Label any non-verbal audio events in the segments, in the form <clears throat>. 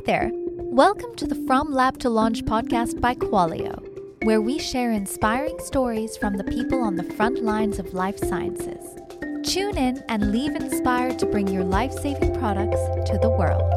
Hi there. Welcome to the From Lab to Launch podcast by Qualio, where we share inspiring stories from the people on the front lines of life sciences. Tune in and leave inspired to bring your life saving products to the world.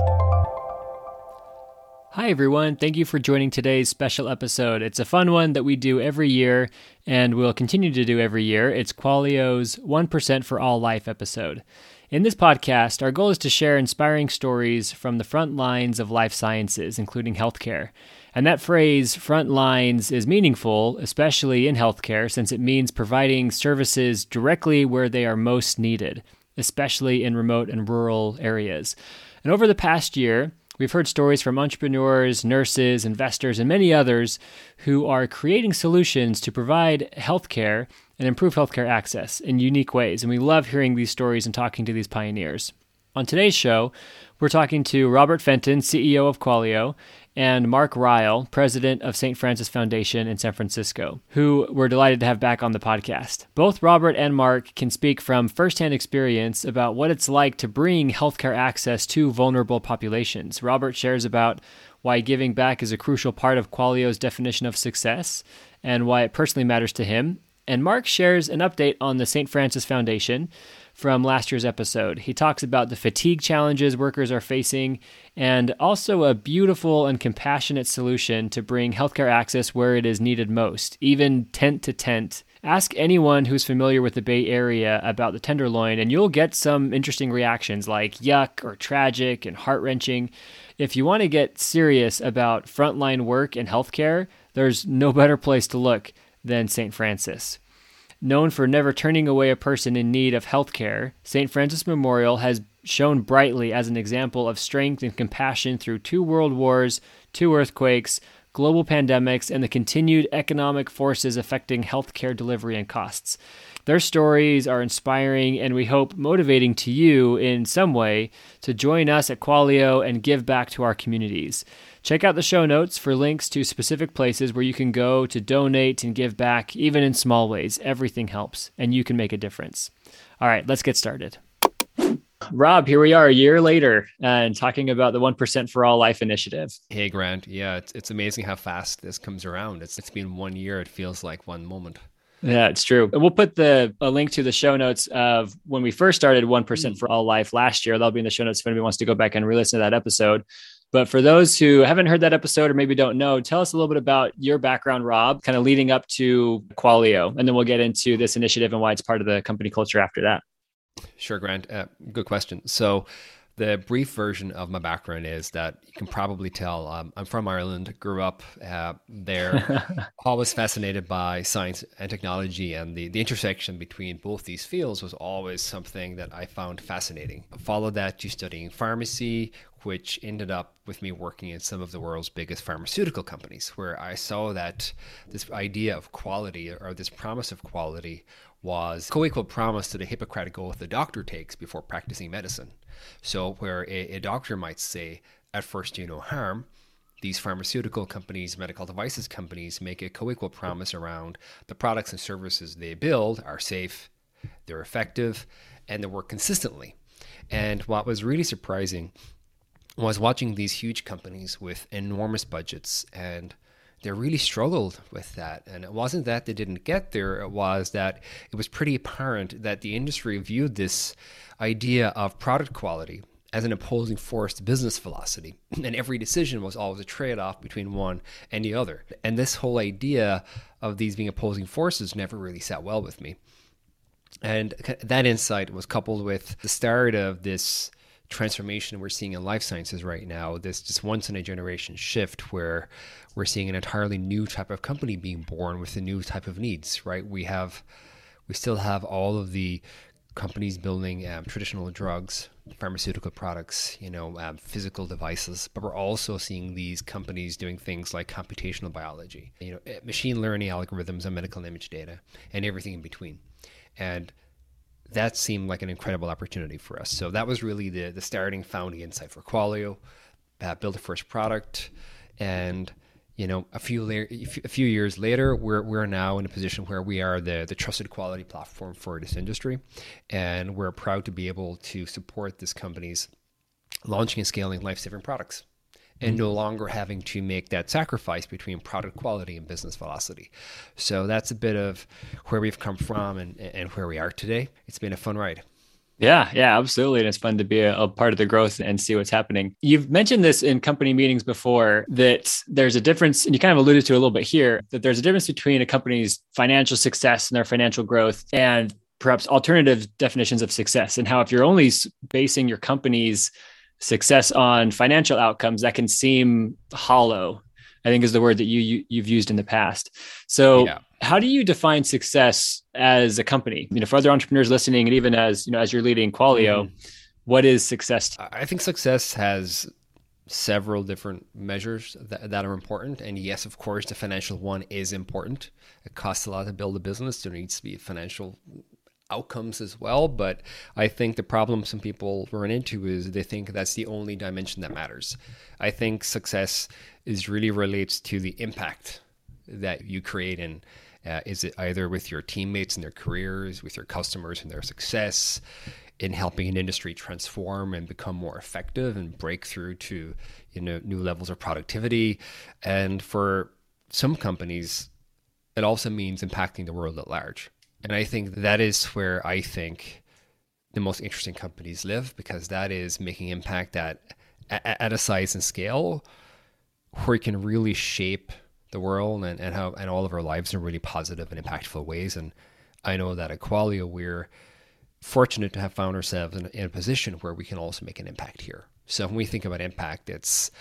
Hi, everyone. Thank you for joining today's special episode. It's a fun one that we do every year and we'll continue to do every year. It's Qualio's 1% for All Life episode. In this podcast, our goal is to share inspiring stories from the front lines of life sciences, including healthcare. And that phrase, front lines, is meaningful, especially in healthcare, since it means providing services directly where they are most needed, especially in remote and rural areas. And over the past year, We've heard stories from entrepreneurs, nurses, investors, and many others who are creating solutions to provide healthcare and improve healthcare access in unique ways. And we love hearing these stories and talking to these pioneers. On today's show, we're talking to Robert Fenton, CEO of Qualio, and Mark Ryle, president of St. Francis Foundation in San Francisco, who we're delighted to have back on the podcast. Both Robert and Mark can speak from firsthand experience about what it's like to bring healthcare access to vulnerable populations. Robert shares about why giving back is a crucial part of Qualio's definition of success and why it personally matters to him. And Mark shares an update on the St. Francis Foundation from last year's episode. He talks about the fatigue challenges workers are facing and also a beautiful and compassionate solution to bring healthcare access where it is needed most, even tent to tent. Ask anyone who's familiar with the Bay Area about the Tenderloin, and you'll get some interesting reactions like yuck or tragic and heart wrenching. If you want to get serious about frontline work in healthcare, there's no <laughs> better place to look than St. Francis. Known for never turning away a person in need of health care, St. Francis Memorial has shone brightly as an example of strength and compassion through two world wars, two earthquakes, global pandemics, and the continued economic forces affecting healthcare delivery and costs. Their stories are inspiring and we hope motivating to you in some way to join us at Qualio and give back to our communities. Check out the show notes for links to specific places where you can go to donate and give back, even in small ways. Everything helps, and you can make a difference. All right, let's get started. Rob, here we are a year later and talking about the 1% for all life initiative. Hey, Grant. Yeah, it's, it's amazing how fast this comes around. It's, it's been one year. It feels like one moment. Yeah, it's true. We'll put the a link to the show notes of when we first started 1% for all life last year. That'll be in the show notes if anybody wants to go back and re-listen to that episode. But for those who haven't heard that episode or maybe don't know, tell us a little bit about your background, Rob, kind of leading up to Qualio. And then we'll get into this initiative and why it's part of the company culture after that. Sure, Grant. Uh, good question. So, the brief version of my background is that you can probably tell um, I'm from Ireland, grew up uh, there, <laughs> always fascinated by science and technology, and the, the intersection between both these fields was always something that I found fascinating. Followed that to studying pharmacy, which ended up with me working in some of the world's biggest pharmaceutical companies, where I saw that this idea of quality or this promise of quality was co-equal promise to the Hippocratic oath the doctor takes before practicing medicine. So where a, a doctor might say, at first do no harm, these pharmaceutical companies, medical devices companies make a co-equal promise around the products and services they build are safe, they're effective, and they work consistently. And what was really surprising was watching these huge companies with enormous budgets and they really struggled with that. And it wasn't that they didn't get there, it was that it was pretty apparent that the industry viewed this idea of product quality as an opposing force to business velocity. <clears throat> And every decision was always a trade off between one and the other. And this whole idea of these being opposing forces never really sat well with me. And that insight was coupled with the start of this transformation we're seeing in life sciences right now, this just once in a generation shift where we're seeing an entirely new type of company being born with a new type of needs, right? We have, we still have all of the companies building um, traditional drugs, pharmaceutical products, you know, um, physical devices, but we're also seeing these companies doing things like computational biology, you know, eh, machine learning algorithms and medical image data, and everything in between. And that seemed like an incredible opportunity for us. So that was really the the starting founding insight for Qualio. Uh, build a first product, and you know, a few la- a few years later, we're we're now in a position where we are the the trusted quality platform for this industry, and we're proud to be able to support this company's launching and scaling life saving products. and no mm. longer having to make that sacrifice between product quality and business velocity. So that's a bit of where we've come from and, and where we are today. It's been a fun ride. Yeah, yeah, absolutely. And it's fun to be a, a, part of the growth and see what's happening. You've mentioned this in company meetings before that there's a difference, and you kind of alluded to a little bit here, that there's a difference between a company's financial success and their financial growth and perhaps alternative definitions of success. And how if you're only basing your company's success on financial outcomes, that can seem hollow. I think is the word that you, you you've used in the past. So yeah how do you define success as a company? You know, for other entrepreneurs listening, and even as you know, as you're leading Qualio, mm-hmm. what is success? I think success has several different measures that, that are important. And yes, of course, the financial one is important. It costs a lot to build a business. There needs to be financial outcomes as well. But I think the problem some people run into is they think that's the only dimension that matters. I think success is really relates to the impact that you create and uh, is it either with your teammates and their careers, with your customers and their success, in helping an industry transform and become more effective and break through to you know new levels of productivity? And for some companies, it also means impacting the world at large. And I think that is where I think the most interesting companies live because that is making impact at at a size and scale where it can really shape the world and, and how and all of our lives in really positive and impactful ways. And I know that at Qualio we're fortunate to have found ourselves in, in a position where we can also make an impact here. So when we think about impact, it's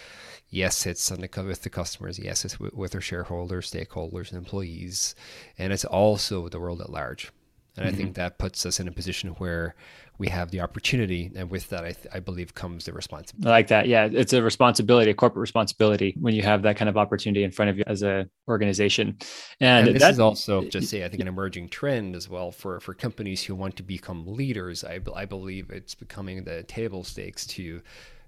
yes, it's the, with the customers. Yes, it's with, with our shareholders, stakeholders, and employees, and it's also the world at large. And mm-hmm. I think that puts us in a position where we have the opportunity. And with that, I, th- I believe comes the responsibility. I like that. Yeah. It's a responsibility, a corporate responsibility when you have that kind of opportunity in front of you as a organization. And, and this is also just say, I think an emerging trend as well for, for companies who want to become leaders. I, I believe it's becoming the table stakes to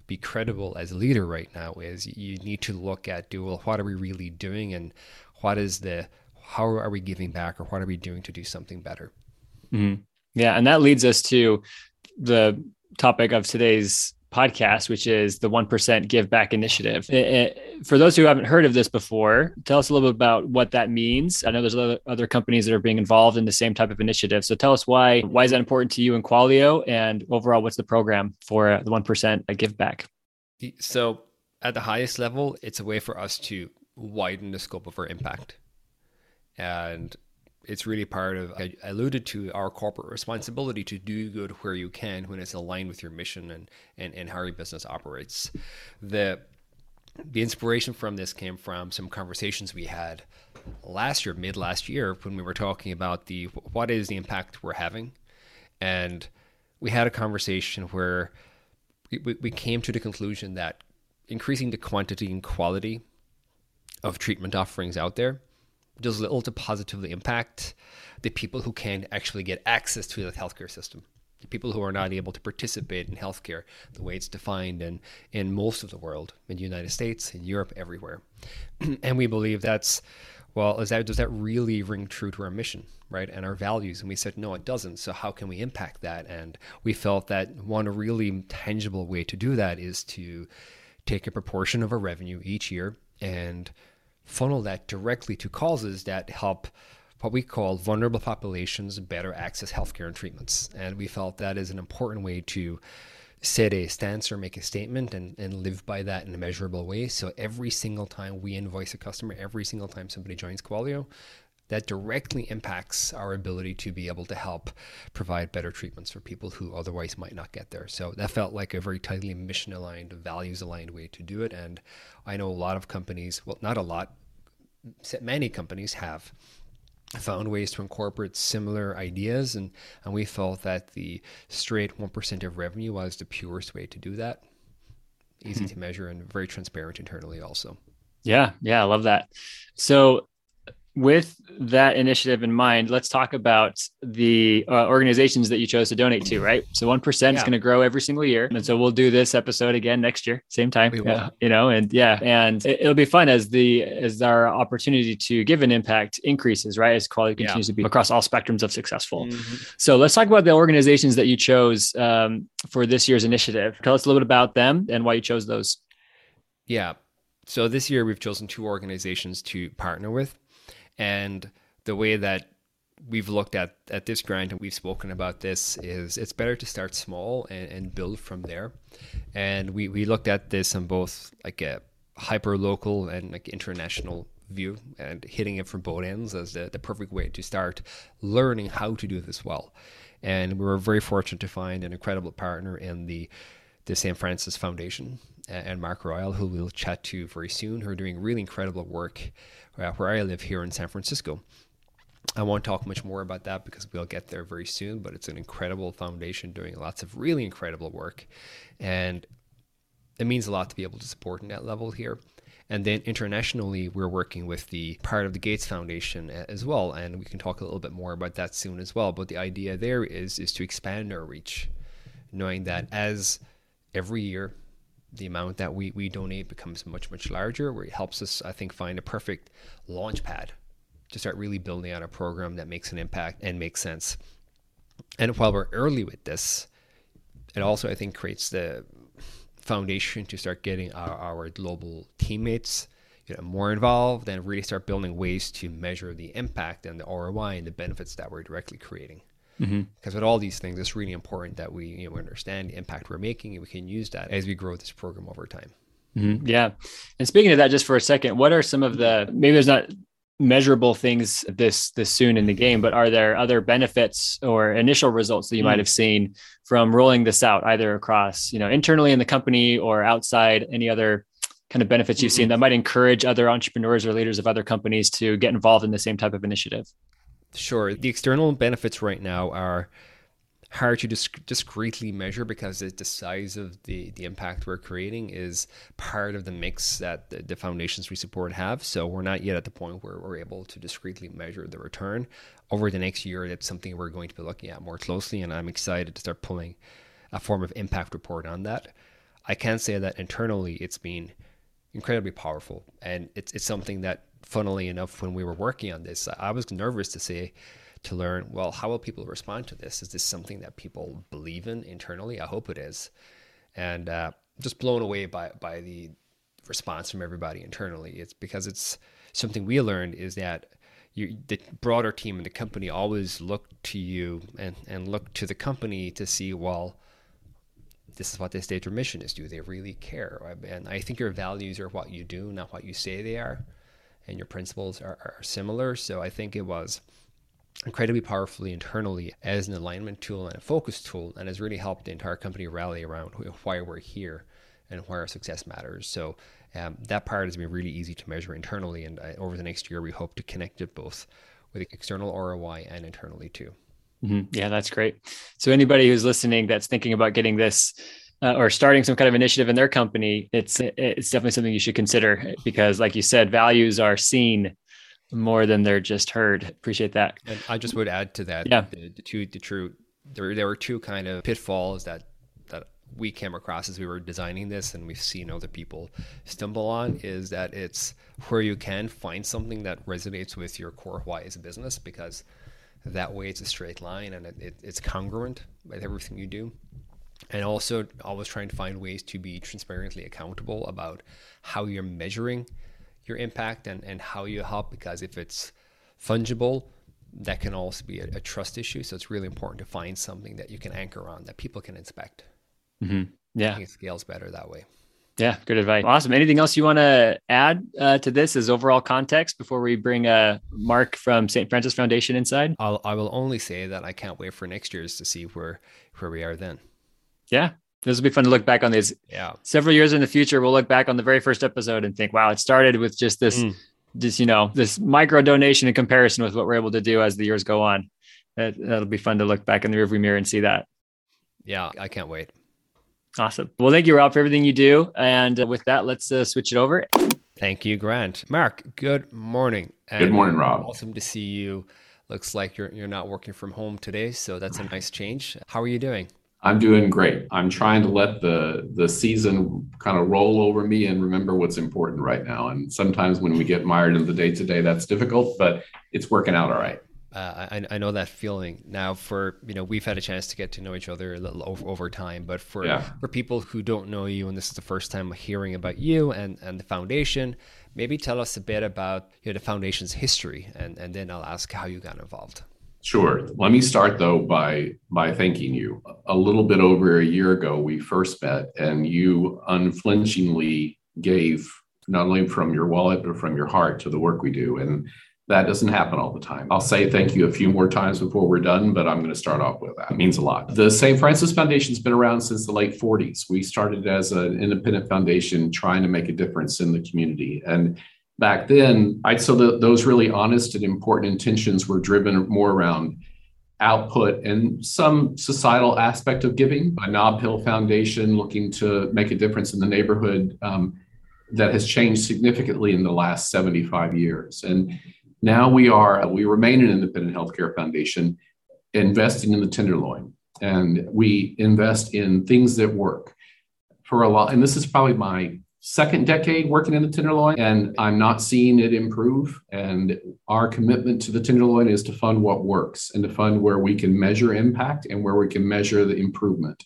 be credible as a leader right now is you need to look at do well what are we really doing and what is the how are we giving back or what are we doing to do something better Mm-hmm. Yeah. And that leads us to the topic of today's podcast, which is the 1% Give Back Initiative. It, it, for those who haven't heard of this before, tell us a little bit about what that means. I know there's other, other companies that are being involved in the same type of initiative. So tell us why, why is that important to you and Qualio and overall, what's the program for uh, the 1% Give Back? So at the highest level, it's a way for us to widen the scope of our impact. And it's really part of I alluded to our corporate responsibility to do good where you can when it's aligned with your mission and and, and how your business operates. The the inspiration from this came from some conversations we had last year, mid last year, when we were talking about the what is the impact we're having, and we had a conversation where we, we came to the conclusion that increasing the quantity and quality of treatment offerings out there does little to positively impact the people who can't actually get access to the healthcare system. The people who are not able to participate in healthcare the way it's defined in, in most of the world, in the United States, in Europe, everywhere. <clears throat> and we believe that's, well, is that, does that really ring true to our mission, right? And our values? And we said, no, it doesn't. So how can we impact that? And we felt that one really tangible way to do that is to take a proportion of our revenue each year and funnel that directly to causes that help what we call vulnerable populations better access healthcare and treatments. And we felt that is an important way to set a stance or make a statement and, and live by that in a measurable way. So every single time we invoice a customer, every single time somebody joins Qualio, that directly impacts our ability to be able to help provide better treatments for people who otherwise might not get there. So that felt like a very tightly mission aligned, values aligned way to do it. And I know a lot of companies, well, not a lot, many companies have found ways to incorporate similar ideas and, and we felt that the straight 1% of revenue was the purest way to do that easy mm-hmm. to measure and very transparent internally also yeah yeah i love that so with that initiative in mind, let's talk about the uh, organizations that you chose to donate to, right? So 1% yeah. is going to grow every single year. And so we'll do this episode again next year, same time, uh, you know, and yeah, and it, will be fun as the, as our opportunity to give an impact increases, right? As Qualio continues yeah. to be across all spectrums of successful. Mm-hmm. So let's talk about the organizations that you chose um, for this year's initiative. Tell us a little bit about them and why you chose those. Yeah. So this year we've chosen two organizations to partner with, and the way that we've looked at at this grant and we've spoken about this is it's better to start small and, and build from there. And we we looked at this on both like a hyper local and like international view and hitting it from both ends as the, the perfect way to start learning how to do this well. And we were very fortunate to find an incredible partner in the the St. Francis Foundation and Mark Ryle, who we'll chat to very soon, who are doing really incredible work uh, where I live here in San Francisco. I won't talk much more about that because we'll get there very soon, but it's an incredible foundation doing lots of really incredible work. And it means a lot to be able to support in that level here. And then internationally, we're working with the part of the Gates Foundation as well, and we can talk a little bit more about that soon as well. But the idea there is is to expand our reach, knowing that as every year the amount that we, we donate becomes much much larger, where it helps us, I think, find a perfect launch pad to start really building out a program that makes an impact and makes sense. And while we're early with this, it also I think creates the foundation to start getting our, our global teammates you know, more involved and really start building ways to measure the impact and the ROI and the benefits that we're directly creating. Mm-hmm. Because with all these things, it's really important that we you know, understand the impact we're making and we can use that as we grow this program over time. Mm-hmm. Yeah. And speaking of that, just for a second, what are some of the maybe there's not measurable things this this soon in the game but are there other benefits or initial results that you mm. might have seen from rolling this out either across you know internally in the company or outside any other kind of benefits you've mm-hmm. seen that might encourage other entrepreneurs or leaders of other companies to get involved in the same type of initiative sure the external benefits right now are hard to disc- discreetly measure because the size of the, the impact we're creating is part of the mix that the, the, foundations we support have. So we're not yet at the point where we're able to discreetly measure the return. Over the next year, that's something we're going to be looking at more closely, and I'm excited to start pulling a form of impact report on that. I can say that internally, it's been incredibly powerful, and it's it's something that, funnily enough, when we were working on this, I was nervous to say to learn well how will people respond to this? Is this something that people believe in internally? I hope it is. And uh, just blown away by by the response from everybody internally. It's because it's something we learned is that you, the broader team and the company always look to you and, and look to the company to see well this is what they state their mission is. Do they really care? And i think your values are what you do not what you say they are and your principles are, are similar so i think it was incredibly powerfully internally as an alignment tool and a focus tool and has really helped the entire company rally around why we're here and why our success matters. So um, that part has been really easy to measure internally, and uh, over the next year, we hope to connect it both with external ROI and internally too. Mm-hmm. Yeah, that's great. So anybody who's listening that's thinking about getting this uh, or starting some kind of initiative in their company, it's it's definitely something you should consider because, like you said, values are seen more than they're just heard. Appreciate that. And I just would add to that. Yeah. The, the two, the true, there, there were two kind of pitfalls that that we came across as we were designing this, and we've seen other people stumble on. Is that it's where you can find something that resonates with your core why as a business, because that way it's a straight line and it, it, it's congruent with everything you do and also always trying to find ways to be transparently accountable about how you're measuring your impact and, and how you help because if it's fungible that can also be a, a trust issue. So it's really important to find something that you can anchor on that people can inspect. Mm-hmm. yeah. It scales better that way. Yeah good advice. Awesome. Anything else you want to add uh, to this as overall context before we bring uh, mark from st francis foundation inside? I'll, i will only say that i can't wait for next year's to see where where we are then yeah this will be fun to look back on these. Yeah. Several years in the future, we'll look back on the very first episode and think, wow, it started with just this, mm. just, you know, this micro donation in comparison with what we're able to do as the years go on. That, that'll be fun to look back in the rearview mirror and see that. Yeah, I can't wait. Awesome. Well, thank you, Rob, for everything you do. And uh, with that, let's uh, switch it over. Thank you, Grant. Mark, good morning. And good morning, Rob. Awesome to see you. Looks like you're you're not working from home today, so that's a nice change. How are you doing? I'm doing great. I'm trying to let the the season kind of roll over me and remember what's important right now. And sometimes when we get mired in the day to day, that's difficult, but it's working out all right. Uh, I, I know that feeling now. For you know, we've had a chance to get to know each other a little over, over time, but for yeah. for people who don't know you, and this is the first time hearing about you and and the foundation, maybe tell us a bit about you know, the foundation's history, and and then I'll ask how you got involved. Sure. Let me start though by by thanking you. A little bit over a year ago, we first met, and you unflinchingly gave not only from your wallet but from your heart to the work we do, and that doesn't happen all the time. I'll say thank you a few more times before we're done, but I'm going to start off with that. It means a lot. The St. Francis Foundation's been around since the late 40s. We started as an independent foundation trying to make a difference in the community. And back then, I'd so that those really honest and important intentions were driven more around output and some societal aspect of giving. A Nob Hill Foundation looking to make a difference in the neighborhood um, that has changed significantly in the last 75 years. And now we are, we remain an independent healthcare foundation investing in the Tenderloin. And we invest in things that work for a lot. And this is probably my second decade working in the Tenderloin, and I'm not seeing it improve. And our commitment to the Tenderloin is to fund what works and to fund where we can measure impact and where we can measure the improvement.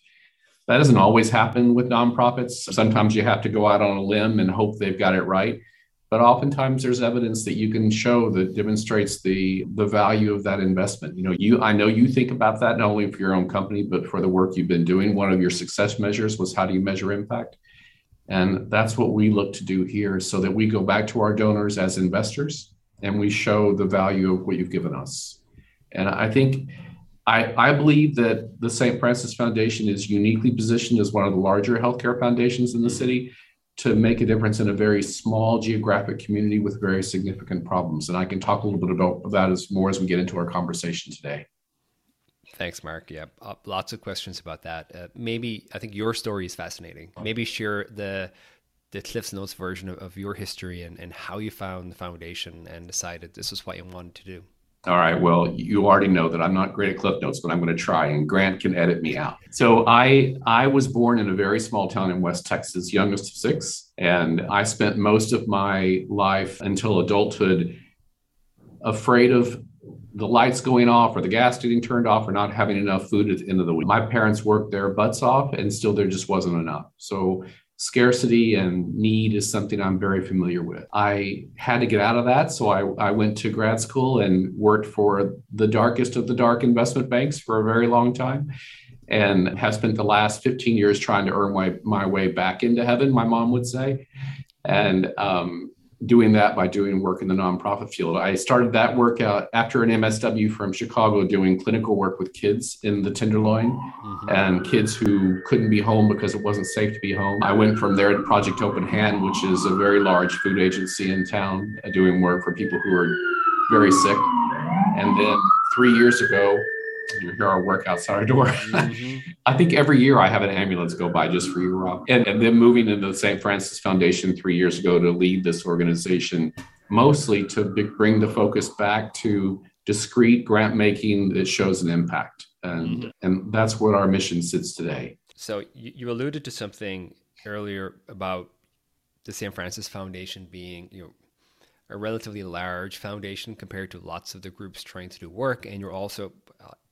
That doesn't always happen with nonprofits. Sometimes you have to go out on a limb and hope they've got it right but oftentimes there's evidence that you can show that demonstrates the the value of that investment you know you i know you think about that not only for your own company but for the work you've been doing one of your success measures was how do you measure impact and that's what we look to do here so that we go back to our donors as investors and we show the value of what you've given us and i think I, I believe that the St. Francis Foundation is uniquely positioned as one of the larger healthcare foundations in the city to make a difference in a very small geographic community with very significant problems. And I can talk a little bit about that as more as we get into our conversation today. Thanks, Mark. Yeah, uh, lots of questions about that. Uh, maybe I think your story is fascinating. Maybe share the the Cliff's Notes version of, of your history and, and how you found the foundation and decided this is what you wanted to do. All right. Well, you already know that I'm not great at cliff notes, but I'm going to try, and Grant can edit me out. So I I was born in a very small town in West Texas, youngest of six, and I spent most of my life until adulthood afraid of the lights going off or the gas getting turned off or not having enough food at the end of the week. My parents worked their butts off, and still there just wasn't enough. So scarcity and need is something I'm very familiar with. I had to get out of that. So I, I went to grad school and worked for the darkest of the dark investment banks for a very long time and have spent the last 15 years trying to earn my, my way back into heaven, my mom would say. And um, doing that by doing work in the nonprofit field. I started that work out after an MSW from Chicago doing clinical work with kids in the Tenderloin mm-hmm. and kids who couldn't be home because it wasn't safe to be home. I went from there to Project Open Hand, which is a very large food agency in town uh, doing work for people who are very sick. And then three years ago, you hear our work outside our door. Mm-hmm. <laughs> I think every year I have an ambulance go by just for you, Rob. And, and then moving into the St. Francis Foundation three years ago to lead this organization, mostly to bring the focus back to discrete grant making that shows an impact. And, mm-hmm. and that's what our mission sits today. So you alluded to something earlier about the St. Francis Foundation being, you know, a relatively large foundation compared to lots of the groups trying to do work, and you're also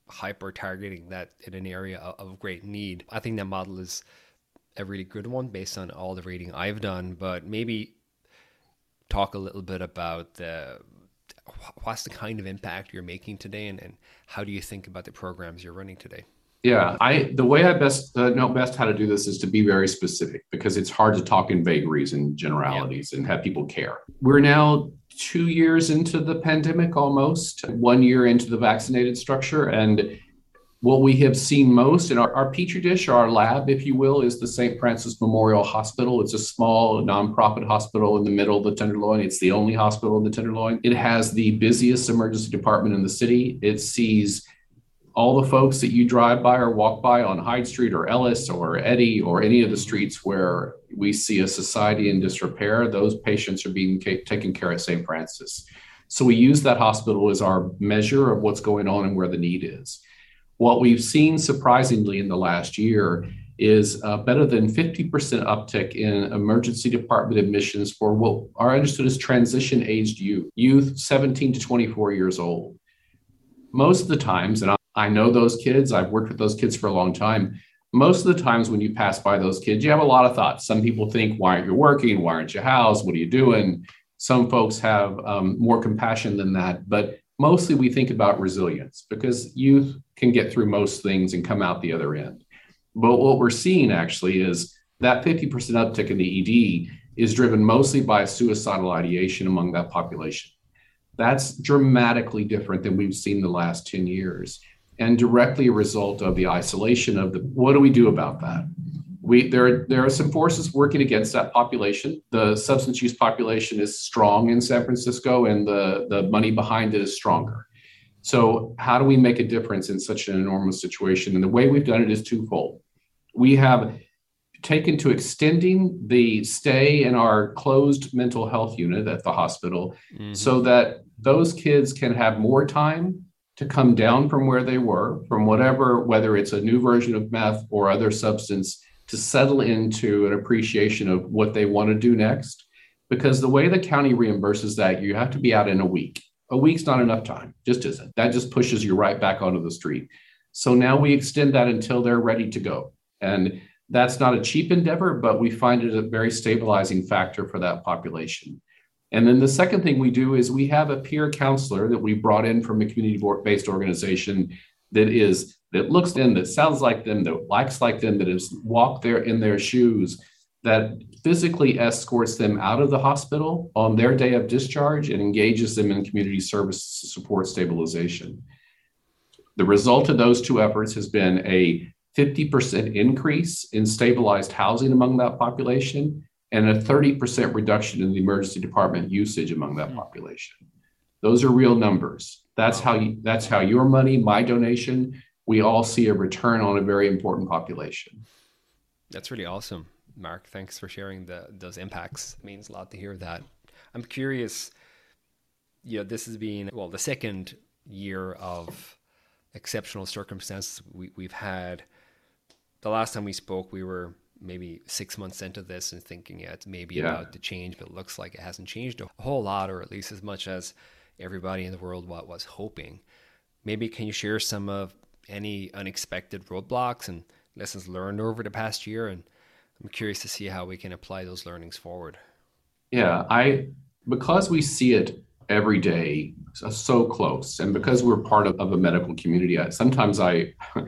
hyper targeting that in an area of great need. I think that model is a really good one based on all the reading I've done, but maybe talk a little bit about the what's the kind of impact you're making today and, and how do you think about the programs you're running today? Yeah, I the way I best uh, know best how to do this is to be very specific because it's hard to talk in vagaries and generalities yeah. and have people care. We're now two years into the pandemic almost, one year into the vaccinated structure. And what we have seen most in our, our petri dish, our lab, if you will, is the St. Francis Memorial Hospital. It's a small nonprofit hospital in the middle of the Tenderloin. It's the only hospital in the Tenderloin. It has the busiest emergency department in the city. It sees all the folks that you drive by or walk by on Hyde Street or Ellis or Eddy or any of the streets where we see a society in disrepair, those patients are being taken care of at St. Francis. So we use that hospital as our measure of what's going on and where the need is. What we've seen surprisingly in the last year is uh, better than 50% uptick in emergency department admissions for what are understood as transition aged youth, youth 17 to 24 years old most of the times, and I, know those kids, I've worked with those kids for a long time. Most of the times when you pass by those kids, you have a lot of thoughts. Some people think, why aren't you working? Why aren't you housed? What are you doing? Some folks have um, more compassion than that, but mostly we think about resilience because youth can get through most things and come out the other end. But what we're seeing actually is that 50% uptick in the ED is driven mostly by suicidal ideation among that population. That's dramatically different than we've seen the last 10 years and directly a result of the isolation of the what do we do about that? We there there are some forces working against that population. The substance use population is strong in San Francisco and the, the money behind it is stronger. So how do we make a difference in such an enormous situation? And the way we've done it is twofold. We have taken to extending the stay in our closed mental health unit at the hospital mm-hmm. so that those kids can have more time to come down from where they were, from whatever, whether it's a new version of meth or other substance, to settle into an appreciation of what they want to do next. Because the way the county reimburses that, you have to be out in a week. A week's not enough time, just isn't. That just pushes you right back onto the street. So now we extend that until they're ready to go. And that's not a cheap endeavor, but we find it a very stabilizing factor for that population. And then the second thing we do is we have a peer counselor that we brought in from a community-based organization that is that looks in, that sounds like them, that likes like them, that has walked there in their shoes, that physically escorts them out of the hospital on their day of discharge and engages them in community service to support stabilization. The result of those two efforts has been a 50% increase in stabilized housing among that population and a 30% reduction in the emergency department usage among that hmm. population. Those are real numbers. That's how you, that's how your money, my donation, we all see a return on a very important population. That's really awesome, Mark. Thanks for sharing the, those impacts. It means a lot to hear that. I'm curious. You know, this has been well the second year of exceptional circumstances we, we've had the last time we spoke, we were maybe six months into this and thinking yeah, it's maybe yeah. about to change, but it looks like it hasn't changed a whole lot, or at least as much as everybody in the world what was hoping. Maybe can you share some of any unexpected roadblocks and lessons learned over the past year? And I'm curious to see how we can apply those learnings forward. Yeah, I because we see it every day so close and because we're part of, of a medical community I, sometimes i <laughs>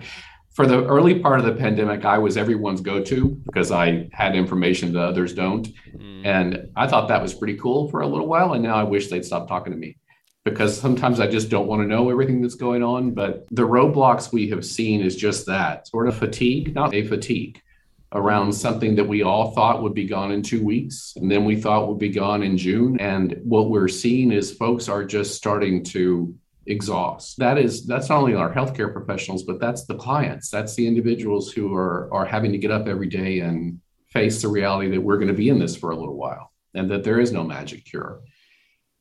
for the early part of the pandemic, I was everyone's go to because I had information that others don't. Mm. And I thought that was pretty cool for a little while. And now I wish they'd stop talking to me because sometimes I just don't want to know everything that's going on. But the roadblocks we have seen is just that sort of fatigue, not a fatigue around something that we all thought would be gone in two weeks. And then we thought would be gone in June. And what we're seeing is folks are just starting to exhaust. That is that's not only our healthcare professionals, but that's the clients. That's the individuals who are are having to get up every day and face the reality that we're going to be in this for a little while and that there is no magic cure.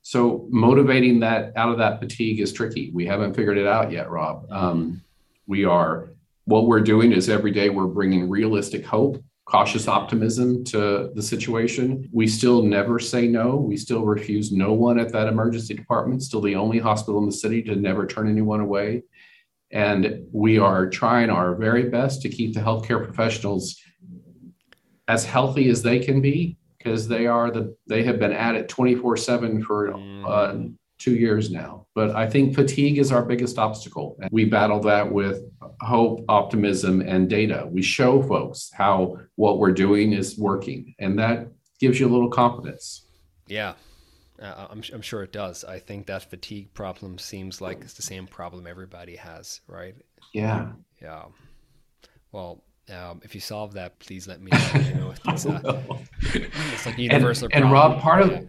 So motivating that out of that fatigue is tricky. We haven't figured it out yet, Rob. Um, we are what we're doing is every day we're bringing realistic hope cautious optimism to the situation. We still never say no. We still refuse no one at that emergency department, still the only hospital in the city to never turn anyone away. And we are trying our very best to keep the healthcare professionals as healthy as they can be because they are the they have been at it 24 7 for uh, two years now. But I think fatigue is our biggest obstacle. And we battle that with hope, optimism, and data. We show folks how what we're doing is working, and that gives you a little confidence. Yeah. Uh, I'm, I'm sure it does. I think that fatigue problem seems like it's the same problem everybody has, right? Yeah. Yeah. Well, um, if you solve that, please let me know. It's, <laughs> uh, it's like universal. And, and Rob, part of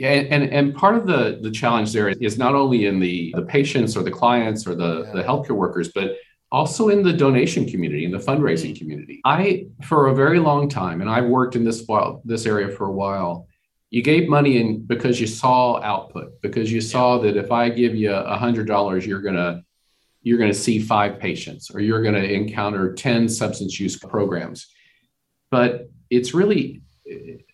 yeah, and, and part of the, the challenge there is not only in the, the patients or the clients or the, yeah. the healthcare workers, but also in the donation community, in the fundraising community. I, for a very long time, and I've worked in this while, this area for a while, you gave money in because you saw output, because you saw that if I give you a hundred dollars, you're gonna you're gonna see five patients or you're gonna encounter 10 substance use programs. But it's really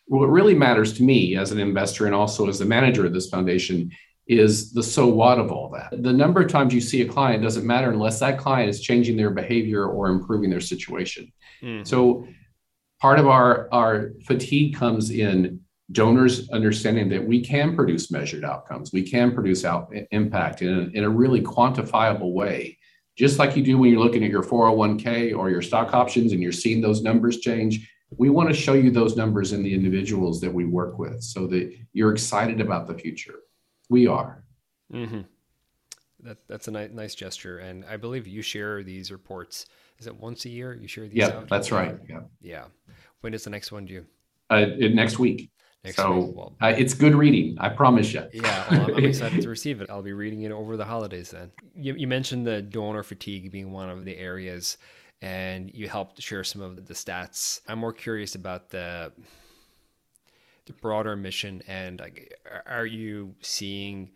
what really matters to me as an investor and also as the manager of this foundation is the so what of all that. The number of times you see a client doesn't matter unless that client is changing their behavior or improving their situation. Mm-hmm. So part of our, our fatigue comes in donors understanding that we can produce measured outcomes, we can produce out impact in a, in a really quantifiable way. Just like you do when you're looking at your 401k or your stock options and you're seeing those numbers change, we want to show you those numbers in the individuals that we work with so that you're excited about the future. We are. Mm-hmm. That, that's a nice, nice gesture. And I believe you share these reports. Is it once a year you share these? Yeah, out? that's right. Yeah. Yeah. When is the next one due? Uh, next week. Next so week. Well, uh, it's good reading. I promise you. Yeah, well, I'm, <laughs> excited to receive it. I'll be reading it over the holidays. Then you, you mentioned the donor fatigue being one of the areas and you helped share some of the stats. I'm more curious about the the broader mission and like, are you seeing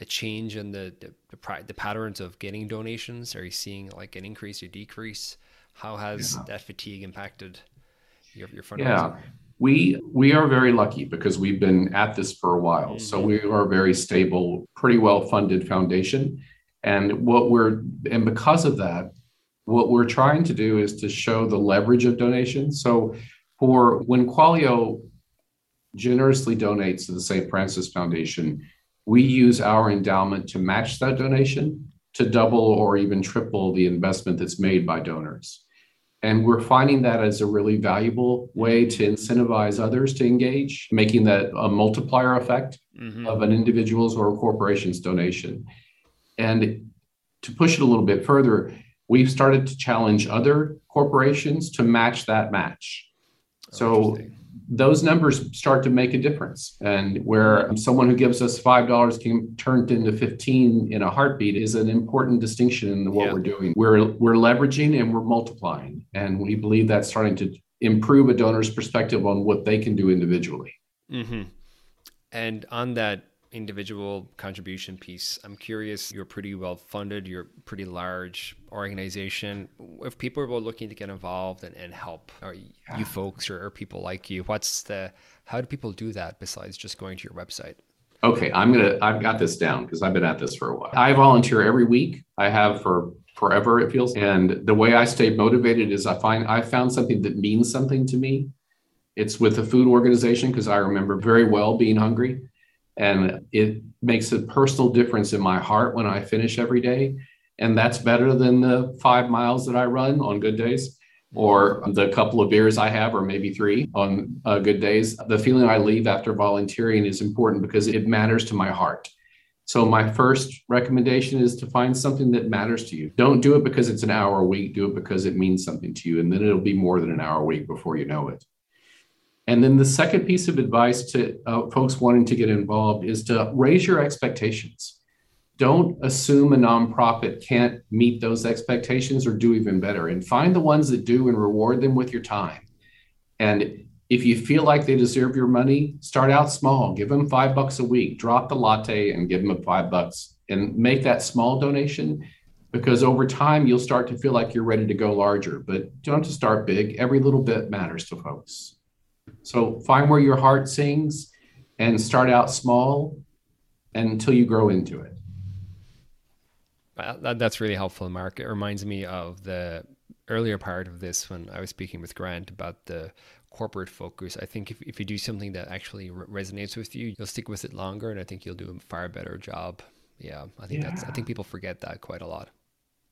a change in the the, the, the patterns of getting donations? Are you seeing like an increase or decrease? How has yeah. that fatigue impacted your, your fundraising? Yeah. We we are very lucky because we've been at this for a while. Mm-hmm. So we are a very stable, pretty well funded foundation. And what we're and because of that, what we're trying to do is to show the leverage of donations. So, for when Qualio generously donates to the St. Francis Foundation, we use our endowment to match that donation to double or even triple the investment that's made by donors. And we're finding that as a really valuable way to incentivize others to engage, making that a multiplier effect mm-hmm. of an individual's or a corporation's donation. And to push it a little bit further, we've started to challenge other corporations to match that match. Oh, so those numbers start to make a difference. And where someone who gives us $5 can turn it into 15 in a heartbeat is an important distinction in what yeah. we're doing. We're, we're leveraging and we're multiplying. And we believe that's starting to improve a donor's perspective on what they can do individually. Mm-hmm. And on that individual contribution piece. I'm curious, you're pretty well funded, you're a pretty large organization. If people are looking to get involved and, and help, are you folks or, or people like you, what's the, how do people do that besides just going to your website? Okay, I'm gonna. I've got this down because I've been at this for a while. I volunteer every week. I have for forever. It feels. And the way I stay motivated is I find I found something that means something to me. It's with a food organization because I remember very well being hungry and it makes a personal difference in my heart when I finish every day. And that's better than the five miles that I run on good days or the couple of beers I have, or maybe three on uh, good days. The feeling I leave after volunteering is important because it matters to my heart. So, my first recommendation is to find something that matters to you. Don't do it because it's an hour a week, do it because it means something to you. And then it'll be more than an hour a week before you know it. And then the second piece of advice to uh, folks wanting to get involved is to raise your expectations. Don't assume a nonprofit can't meet those expectations or do even better, and find the ones that do and reward them with your time. And if you feel like they deserve your money, start out small. Give them five bucks a week. Drop the latte and give them a five bucks and make that small donation because over time you'll start to feel like you're ready to go larger. But don't start big. Every little bit matters to folks. So find where your heart sings and start out small until you grow into it. That, that's really helpful, Mark. It reminds me of the earlier part of this when I was speaking with Grant about the corporate focus. I think if, if you do something that actually re- resonates with you, you'll stick with it longer, and I think you'll do a far better job. Yeah, I think yeah. that's. I think people forget that quite a lot.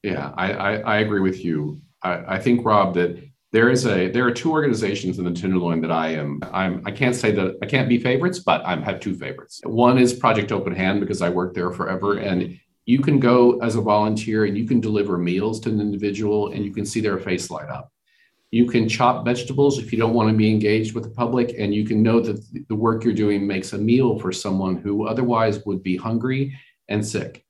Yeah, I I, I agree with you. I, I think Rob that there is a there are two organizations in the Tenderloin that I am I'm I can't say that I can't be favorites, but I have two favorites. One is Project Open Hand because I worked there forever, and you can go as a volunteer and you can deliver meals to an individual and you can see their face light up. You can chop vegetables if you don't want to be engaged with the public, and you can know that the work you're doing makes a meal for someone who otherwise would be hungry and sick.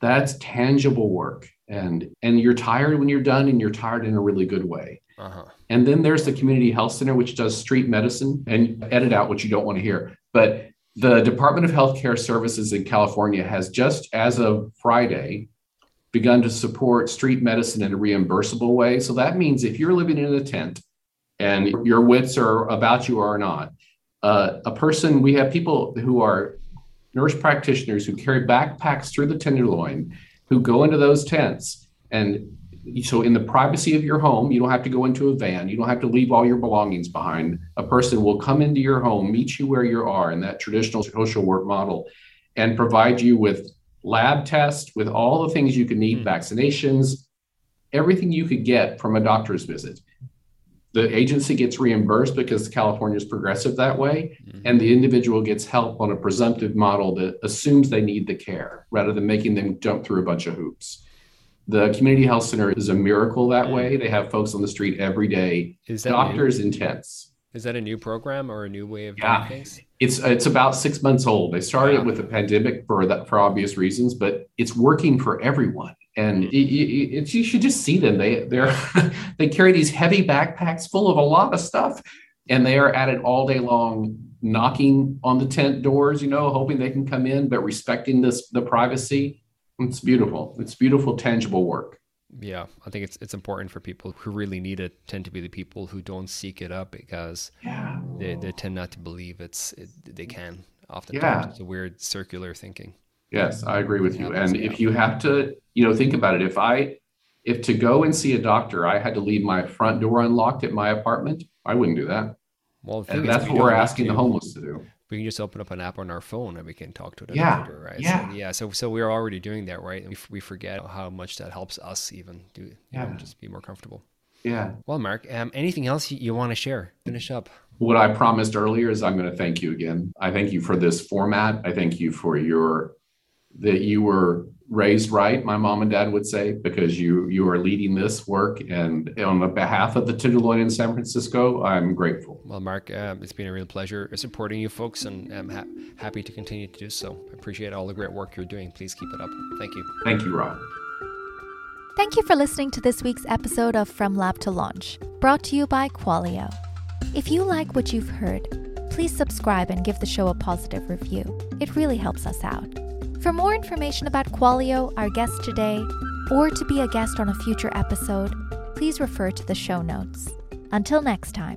That's tangible work, and and you're tired when you're done, and you're tired in a really good way. Uh-huh. And then there's the community health center, which does street medicine and edit out what you don't want to hear. But the Department of Healthcare Services in California has just as of Friday begun to support street medicine in a reimbursable way. So that means if you're living in a tent and your wits are about you or not, uh, a person, we have people who are nurse practitioners who carry backpacks through the tenderloin, who go into those tents. And so, in the privacy of your home, you don't have to go into a van, you don't have to leave all your belongings behind. A person will come into your home, meet you where you are in that traditional social work model, and provide you with lab tests, with all the things you could need, mm-hmm. vaccinations, everything you could get from a doctor's visit the agency gets reimbursed because California is progressive that way, mm-hmm. and the individual gets help on a presumptive model that assumes they need the care rather than making them jump through a bunch of hoops. The community health center is a miracle that mm-hmm. way. They have folks on the street every day. Is that doctors new? intense? Is that a new program or a new way of yeah. doing things? It's it's about six months old. They started yeah. with a pandemic for that for obvious reasons, but it's working for everyone and it, it, you should just see them. They they're <laughs> they carry these heavy backpacks full of a lot of stuff, and they are at it all day long, knocking on the tent doors, you know, hoping they can come in, but respecting this the privacy. It's beautiful. It's beautiful, tangible work. Yeah, I think it's it's important for people who really need it tend to be the people who don't seek it up because yeah. they, they tend not to believe it's it, they can. Oftentimes, yeah. it's a weird circular thinking. Yes, I agree with you. And if you have to, you know, think about it. If I, if to go and see a doctor, I had to leave my front door unlocked at my apartment, I wouldn't do that. Well, and that's what we're asking the homeless to do. We can just open up an app on our phone and we can talk to a yeah, doctor, right? Yeah, so, yeah. So, so we're already doing that, right? We, we forget how much that helps us even do, yeah, know, just be more comfortable. Yeah. Well, Mark, um, anything else you, you want to share? Finish up. What I promised earlier is I'm going to thank you again. I thank you for this format. I thank you for your that you were raised right, my mom and dad would say, because you you are leading this work. And on the behalf of the Tenderloin in San Francisco, I'm grateful. Well, Mark, uh, it's been a real pleasure supporting you folks, and I'm ha- happy to continue to do so. I appreciate all the great work you're doing. Please keep it up. Thank you. Thank you, Rob. Thank you for listening to this week's episode of From Lab to Launch, brought to you by Qualio. If you like what you've heard, please subscribe and give the show a positive review. It really helps us out. For more information about Qualio, our guest today, or to be a guest on a future episode, please refer to the show notes. Until next time.